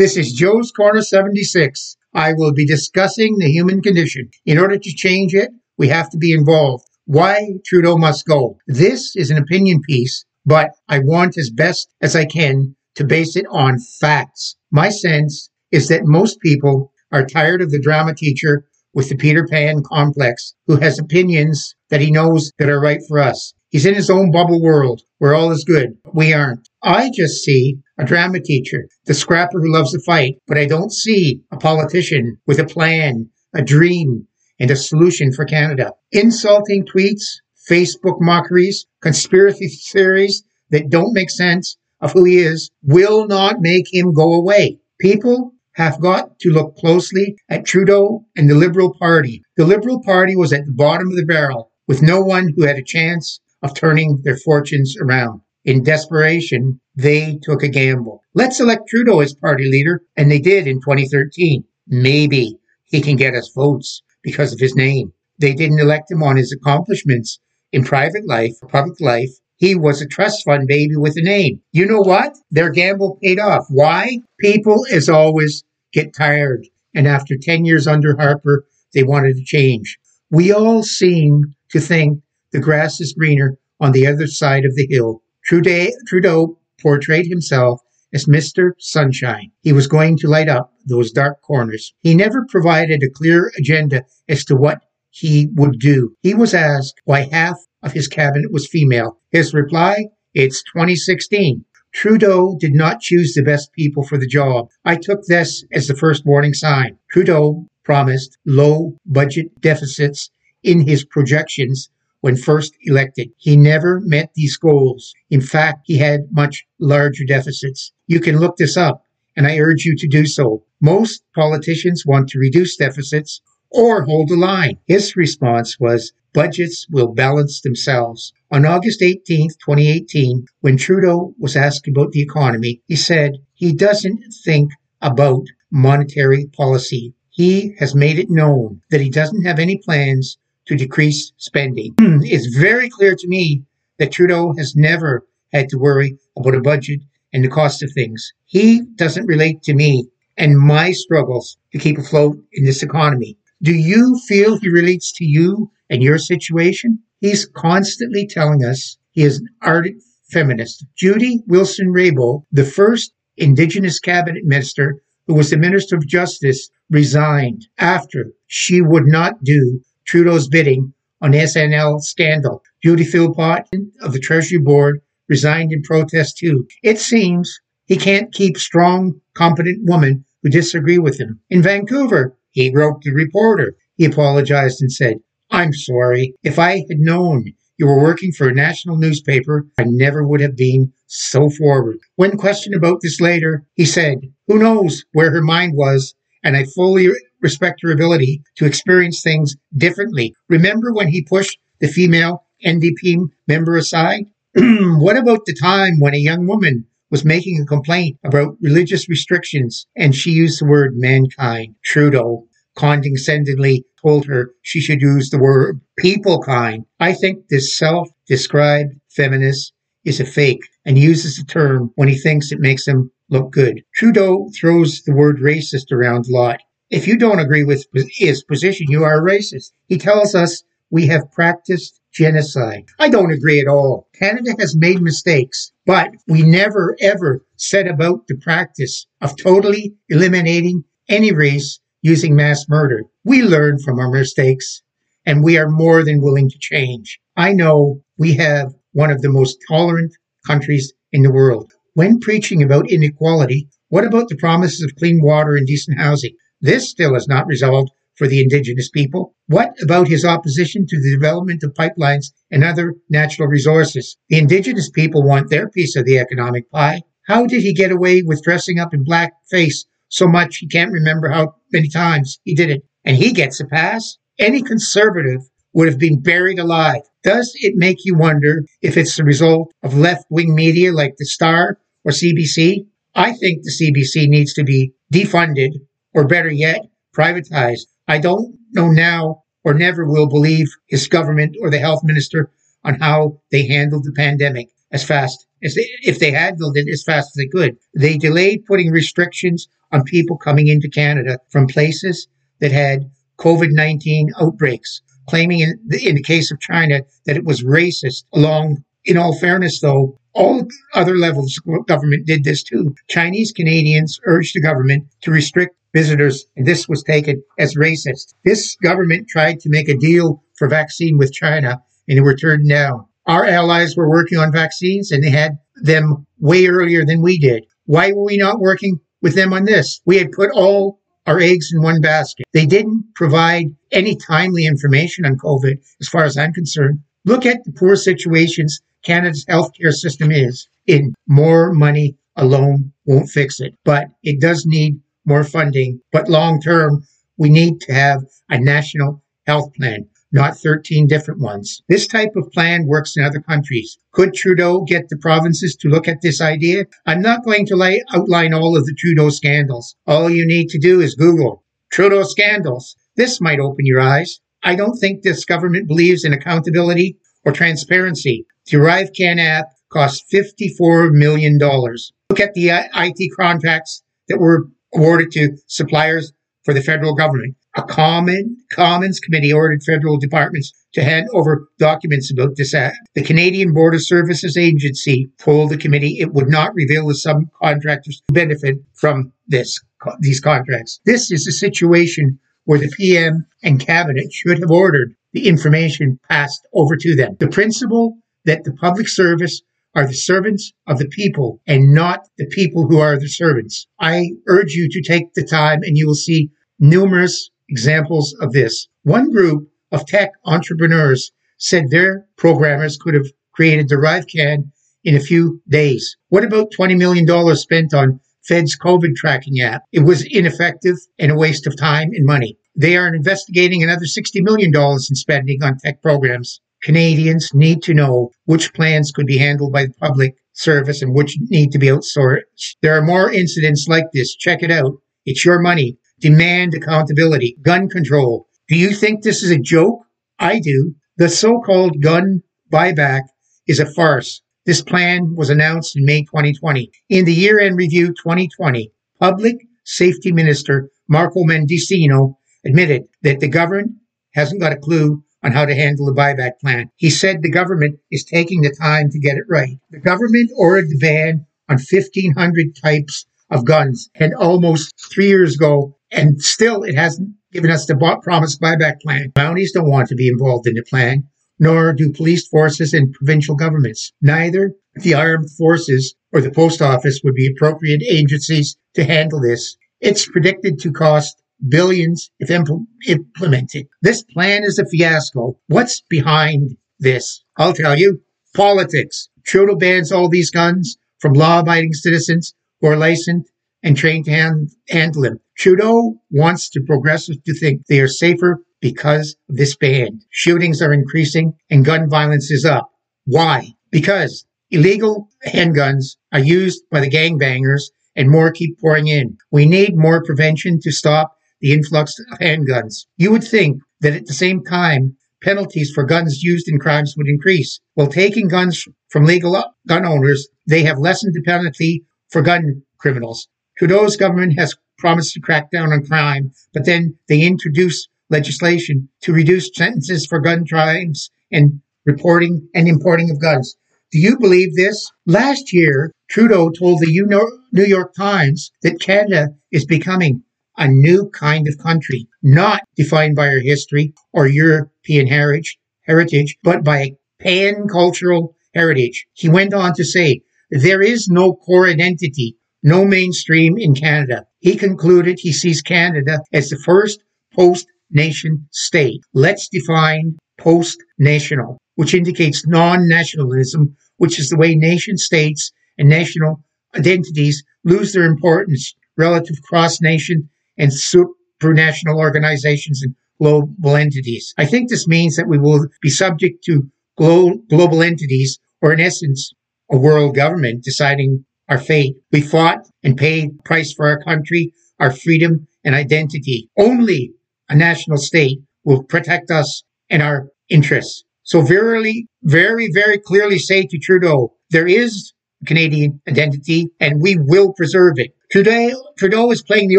This is Joe's Corner 76. I will be discussing the human condition. In order to change it, we have to be involved. Why Trudeau must go. This is an opinion piece, but I want as best as I can to base it on facts. My sense is that most people are tired of the drama teacher with the Peter Pan complex who has opinions that he knows that are right for us. He's in his own bubble world where all is good. We aren't. I just see a drama teacher, the scrapper who loves to fight, but I don't see a politician with a plan, a dream, and a solution for Canada. Insulting tweets, Facebook mockeries, conspiracy theories that don't make sense of who he is will not make him go away. People have got to look closely at Trudeau and the Liberal Party. The Liberal Party was at the bottom of the barrel with no one who had a chance of turning their fortunes around. In desperation, they took a gamble. Let's elect Trudeau as party leader, and they did in 2013. Maybe he can get us votes because of his name. They didn't elect him on his accomplishments in private life, public life. He was a trust fund baby with a name. You know what? Their gamble paid off. Why? People, as always, get tired. And after 10 years under Harper, they wanted to change. We all seem to think the grass is greener on the other side of the hill. Trudeau portrayed himself as Mr. Sunshine. He was going to light up those dark corners. He never provided a clear agenda as to what he would do. He was asked why half of his cabinet was female. His reply, it's 2016. Trudeau did not choose the best people for the job. I took this as the first warning sign. Trudeau promised low budget deficits in his projections when first elected. He never met these goals. In fact, he had much larger deficits. You can look this up, and I urge you to do so. Most politicians want to reduce deficits or hold the line. His response was, budgets will balance themselves. On August 18, 2018, when Trudeau was asked about the economy, he said he doesn't think about monetary policy. He has made it known that he doesn't have any plans to decrease spending. Hmm. it's very clear to me that Trudeau has never had to worry about a budget and the cost of things. He doesn't relate to me and my struggles to keep afloat in this economy. Do you feel he relates to you and your situation? He's constantly telling us he is an ardent feminist. Jody Wilson Raybould, the first Indigenous cabinet minister who was the Minister of Justice, resigned after she would not do Trudeau's bidding on SNL scandal. Judy Philpott of the Treasury Board resigned in protest too. It seems he can't keep strong, competent women who disagree with him. In Vancouver, he wrote the reporter. He apologized and said, I'm sorry. If I had known you were working for a national newspaper, I never would have been so forward. When questioned about this later, he said, Who knows where her mind was? And I fully respect her ability to experience things differently. Remember when he pushed the female NDP member aside? what about the time when a young woman was making a complaint about religious restrictions and she used the word mankind? Trudeau condescendingly told her she should use the word people kind. I think this self described feminist is a fake and uses the term when he thinks it makes him look good. Trudeau throws the word racist around a lot. If you don't agree with his position, you are a racist. He tells us we have practiced genocide. I don't agree at all. Canada has made mistakes, but we never ever set about the practice of totally eliminating any race using mass murder. We learn from our mistakes and we are more than willing to change. I know we have one of the most tolerant countries in the world. When preaching about inequality, what about the promises of clean water and decent housing? This still is not resolved for the indigenous people. What about his opposition to the development of pipelines and other natural resources? The indigenous people want their piece of the economic pie. How did he get away with dressing up in blackface so much he can't remember how many times he did it? And he gets a pass? Any conservative would have been buried alive. Does it make you wonder if it's the result of left wing media like the Star or CBC? I think the CBC needs to be defunded or better yet, privatized. I don't know now or never will believe his government or the health minister on how they handled the pandemic. as fast as they, if they handled it as fast as they could. They delayed putting restrictions on people coming into Canada from places that had COVID 19 outbreaks, claiming in the, in the case of China that it was racist. Along, in all fairness, though, all other levels of government did this too. Chinese Canadians urged the government to restrict visitors, and this was taken as racist. This government tried to make a deal for vaccine with China, and they were turned down. Our allies were working on vaccines, and they had them way earlier than we did. Why were we not working with them on this? We had put all our eggs in one basket. They didn't provide any timely information on COVID, as far as I'm concerned. Look at the poor situations Canada's healthcare system is in. More money alone won't fix it, but it does need more funding. But long term, we need to have a national health plan, not 13 different ones. This type of plan works in other countries. Could Trudeau get the provinces to look at this idea? I'm not going to lay, outline all of the Trudeau scandals. All you need to do is Google Trudeau scandals. This might open your eyes. I don't think this government believes in accountability or transparency. The ArriveCan app cost $54 million. Look at the uh, IT contracts that were awarded to suppliers for the federal government. A common Commons committee ordered federal departments to hand over documents about this act. The Canadian Border Services Agency told the committee it would not reveal the subcontractors who benefit from this these contracts. This is a situation where the PM and cabinet should have ordered the information passed over to them. The principle that the public service are the servants of the people and not the people who are the servants. I urge you to take the time and you will see numerous examples of this. One group of tech entrepreneurs said their programmers could have created the ArriveCan in a few days. What about $20 million spent on Fed's COVID tracking app? It was ineffective and a waste of time and money. They are investigating another $60 million in spending on tech programs Canadians need to know which plans could be handled by the public service and which need to be outsourced. There are more incidents like this. Check it out. It's your money. Demand accountability. Gun control. Do you think this is a joke? I do. The so-called gun buyback is a farce. This plan was announced in May 2020. In the year-end review 2020, Public Safety Minister Marco Mendicino admitted that the government hasn't got a clue on how to handle the buyback plan. He said the government is taking the time to get it right. The government ordered the ban on 1,500 types of guns and almost three years ago, and still it hasn't given us the promised buyback plan. Mounties don't want to be involved in the plan, nor do police forces and provincial governments. Neither the armed forces or the post office would be appropriate agencies to handle this. It's predicted to cost billions if impl- implemented. This plan is a fiasco. What's behind this? I'll tell you. Politics. Trudeau bans all these guns from law-abiding citizens who are licensed and trained to hand, handle them. Trudeau wants the progressives to think they are safer because of this ban. Shootings are increasing and gun violence is up. Why? Because illegal handguns are used by the gangbangers and more keep pouring in. We need more prevention to stop the influx of handguns. You would think that at the same time, penalties for guns used in crimes would increase. While taking guns from legal gun owners, they have lessened the penalty for gun criminals. Trudeau's government has promised to crack down on crime, but then they introduce legislation to reduce sentences for gun crimes and reporting and importing of guns. Do you believe this? Last year, Trudeau told the New York Times that Canada is becoming a new kind of country, not defined by our history or European heritage, heritage, but by a pan cultural heritage. He went on to say, there is no core identity, no mainstream in Canada. He concluded he sees Canada as the first post nation state. Let's define post national, which indicates non nationalism, which is the way nation states and national identities lose their importance relative cross nation and supranational organizations and global entities. I think this means that we will be subject to global entities, or in essence, a world government deciding our fate. We fought and paid price for our country, our freedom and identity. Only a national state will protect us and our interests. So very, very, very clearly say to Trudeau, there is Canadian identity and we will preserve it. Trudeau, Trudeau is playing the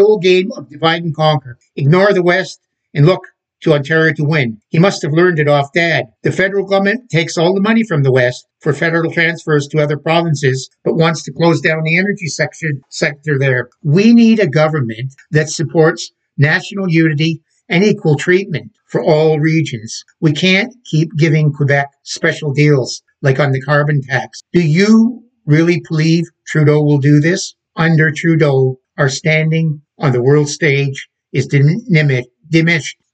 old game of divide and conquer. Ignore the West and look to Ontario to win. He must have learned it off dad. The federal government takes all the money from the West for federal transfers to other provinces, but wants to close down the energy section, sector there. We need a government that supports national unity and equal treatment for all regions. We can't keep giving Quebec special deals like on the carbon tax. Do you really believe Trudeau will do this? Under Trudeau, our standing on the world stage is diminished,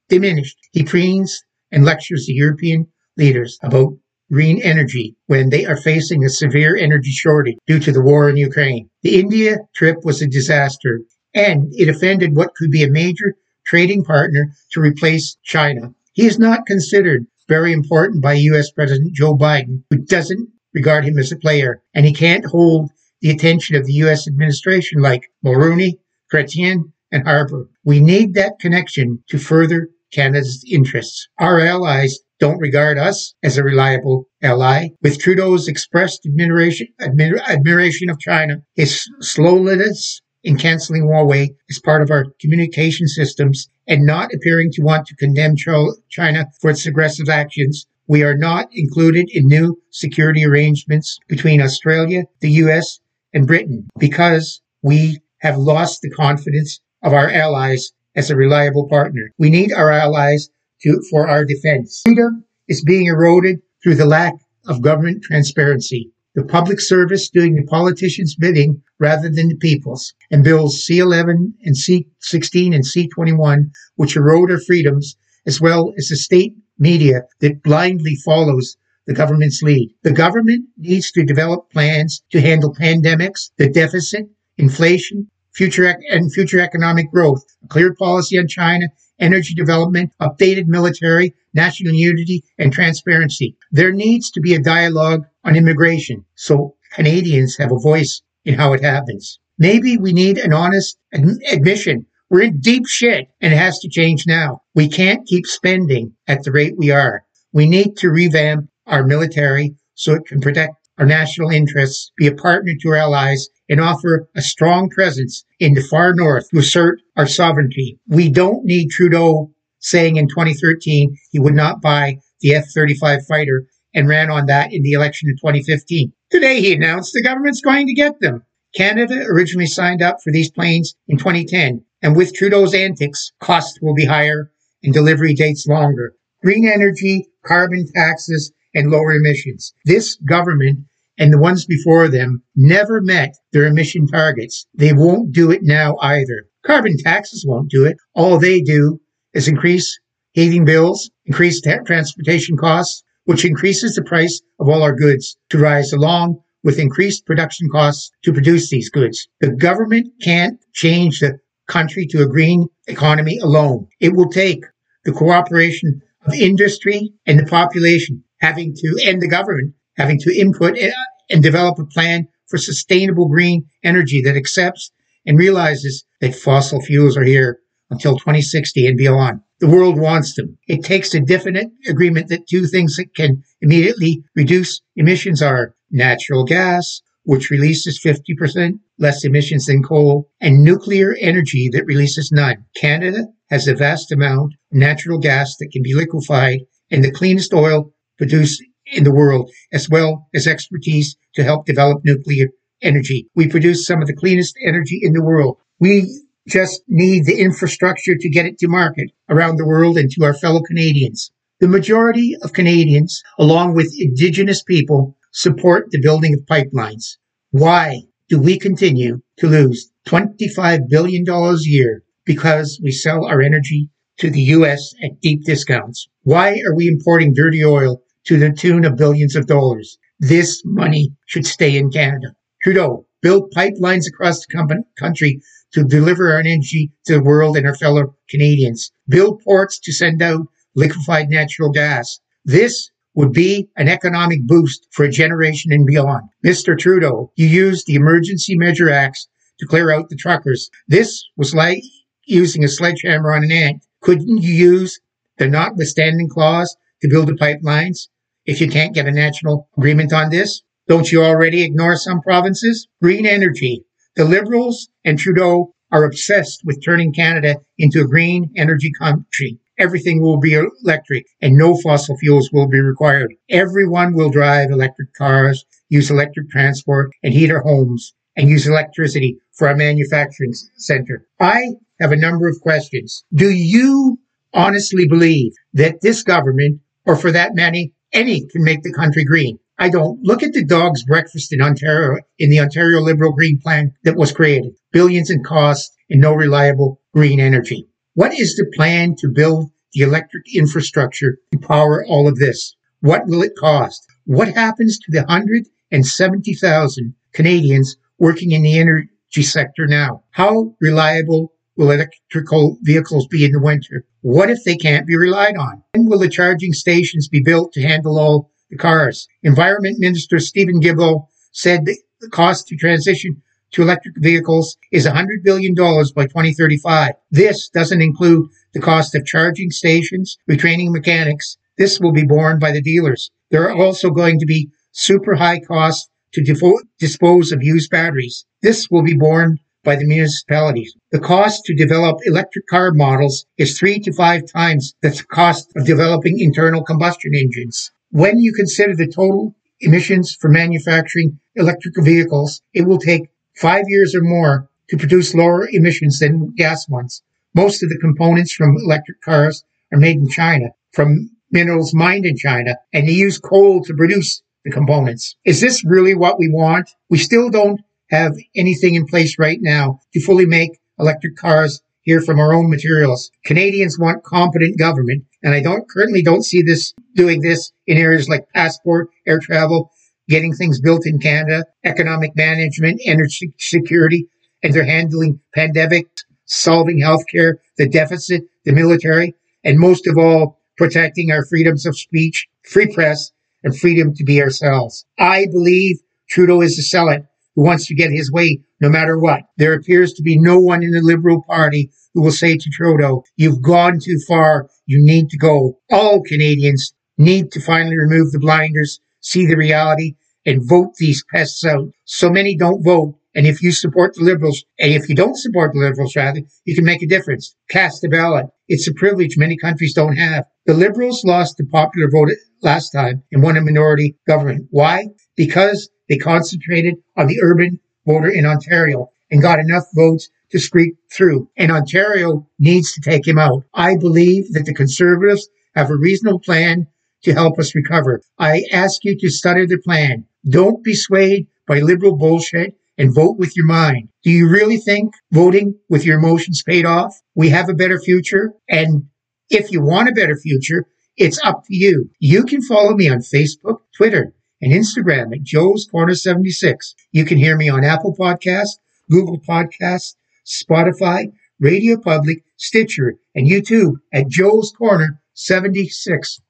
diminished. He preens and lectures the European leaders about green energy when they are facing a severe energy shortage due to the war in Ukraine. The India trip was a disaster and it offended what could be a major trading partner to replace China. He is not considered very important by US President Joe Biden, who doesn't regard him as a player, and he can't hold the attention of the US administration like Mulroney, Chrétien, and Harper. We need that connection to further Canada's interests. Our allies don't regard us as a reliable ally. With Trudeau's expressed admiration, admir- admiration of China, his slowness in canceling Huawei as part of our communication systems and not appearing to want to condemn China for its aggressive actions, we are not included in new security arrangements between Australia, the US, and Britain because we have lost the confidence of our allies as a reliable partner. We need our allies to, for our defense. Freedom is being eroded through the lack of government transparency the public service doing the politicians' bidding rather than the people's, and bills C11 and C16 and C21, which erode our freedoms, as well as the state media that blindly follows the government's lead. The government needs to develop plans to handle pandemics, the deficit, inflation, future and future economic growth, a clear policy on China, energy development, updated military, national unity, and transparency. There needs to be a dialogue on immigration so Canadians have a voice in how it happens. Maybe we need an honest ad- admission. We're in deep shit and it has to change now. We can't keep spending at the rate we are. We need to revamp our military so it can protect our national interests, be a partner to our allies, and offer a strong presence in the far north to assert our sovereignty. We don't need Trudeau saying in 2013 he would not buy the F 35 fighter and ran on that in the election in 2015. Today he announced the government's going to get them. Canada originally signed up for these planes in 2010, and with Trudeau's antics, costs will be higher and delivery dates longer. Green energy, carbon taxes, and lower emissions. This government and the ones before them never met their emission targets. They won't do it now either. Carbon taxes won't do it. All they do is increase heating bills, increase transportation costs, which increases the price of all our goods to rise along with increased production costs to produce these goods. The government can't change the country to a green economy alone. It will take the cooperation of industry and the population having to, and the government having to input uh, and develop a plan for sustainable green energy that accepts and realizes that fossil fuels are here until 2060 and beyond. The world wants them. It takes a definite agreement that two things that can immediately reduce emissions are natural gas, which releases 50% less emissions than coal, and nuclear energy that releases none. Canada has a vast amount of natural gas that can be liquefied and the cleanest oil produced in the world, as well as expertise to help develop nuclear energy. We produce some of the cleanest energy in the world. We just need the infrastructure to get it to market around the world and to our fellow Canadians. The majority of Canadians, along with Indigenous people, support the building of pipelines. Why do we continue to lose $25 billion a year because we sell our energy to the U.S. at deep discounts? Why are we importing dirty oil to the tune of billions of dollars. This money should stay in Canada. Trudeau, build pipelines across the country to deliver our energy to the world and our fellow Canadians. Build ports to send out liquefied natural gas. This would be an economic boost for a generation and beyond. Mr. Trudeau, you used the Emergency Measure Acts to clear out the truckers. This was like using a sledgehammer on an ant. Couldn't you use the notwithstanding clause to build the pipelines? If you can't get a national agreement on this? Don't you already ignore some provinces? Green energy. The Liberals and Trudeau are obsessed with turning Canada into a green energy country. Everything will be electric and no fossil fuels will be required. Everyone will drive electric cars, use electric transport, and heat our homes and use electricity for our manufacturing center. I have a number of questions. Do you honestly believe that this government, or for that many, any can make the country green? I don't. Look at the dog's breakfast in Ontario, in the Ontario Liberal Green Plan that was created. Billions in cost and no reliable green energy. What is the plan to build the electric infrastructure to power all of this? What will it cost? What happens to the 170,000 Canadians working in the energy sector now? How reliable will electrical vehicles be in the winter? What if they can't be relied on? When will the charging stations be built to handle all the cars? Environment Minister Stephen Guilbeault said the cost to transition to electric vehicles is $100 billion by 2035. This doesn't include the cost of charging stations, retraining mechanics. This will be borne by the dealers. There are also going to be super high costs to defo- dispose of used batteries. This will be borne by the municipalities. The cost to develop electric car models is three to five times the cost of developing internal combustion engines. When you consider the total emissions for manufacturing electric vehicles, it will take five years or more to produce lower emissions than gas ones. Most of the components from electric cars are made in China from minerals mined in China, and they use coal to produce the components. Is this really what we want? We still don't have anything in place right now to fully make electric cars here from our own materials. Canadians want competent government, and I don't currently don't see this doing this in areas like passport, air travel, getting things built in Canada, economic management, energy security, and they're handling pandemics, solving healthcare, the deficit, the military, and most of all, protecting our freedoms of speech, free press, and freedom to be ourselves. I believe Trudeau is a zealot who wants to get his way no matter what. There appears to be no one in the Liberal Party who will say to Trudeau, you've gone too far. You need to go. All Canadians need to finally remove the blinders see the reality, and vote these pests out. So many don't vote. And if you support the Liberals, and if you don't support the Liberals, rather, you can make a difference. Cast a ballot. It's a privilege many countries don't have. The Liberals lost the popular vote last time and won a minority government. Why? Because they concentrated on the urban voter in Ontario and got enough votes to squeak through. And Ontario needs to take him out. I believe that the Conservatives have a reasonable plan to help us recover. I ask you to study the plan. Don't be swayed by liberal bullshit and vote with your mind. Do you really think voting with your emotions paid off? We have a better future. And if you want a better future, it's up to you. You can follow me on Facebook, Twitter, and Instagram at Joe's Corner 76. You can hear me on Apple Podcasts, Google Podcasts, Spotify, Radio Public, Stitcher, and YouTube at Joe's Corner 76.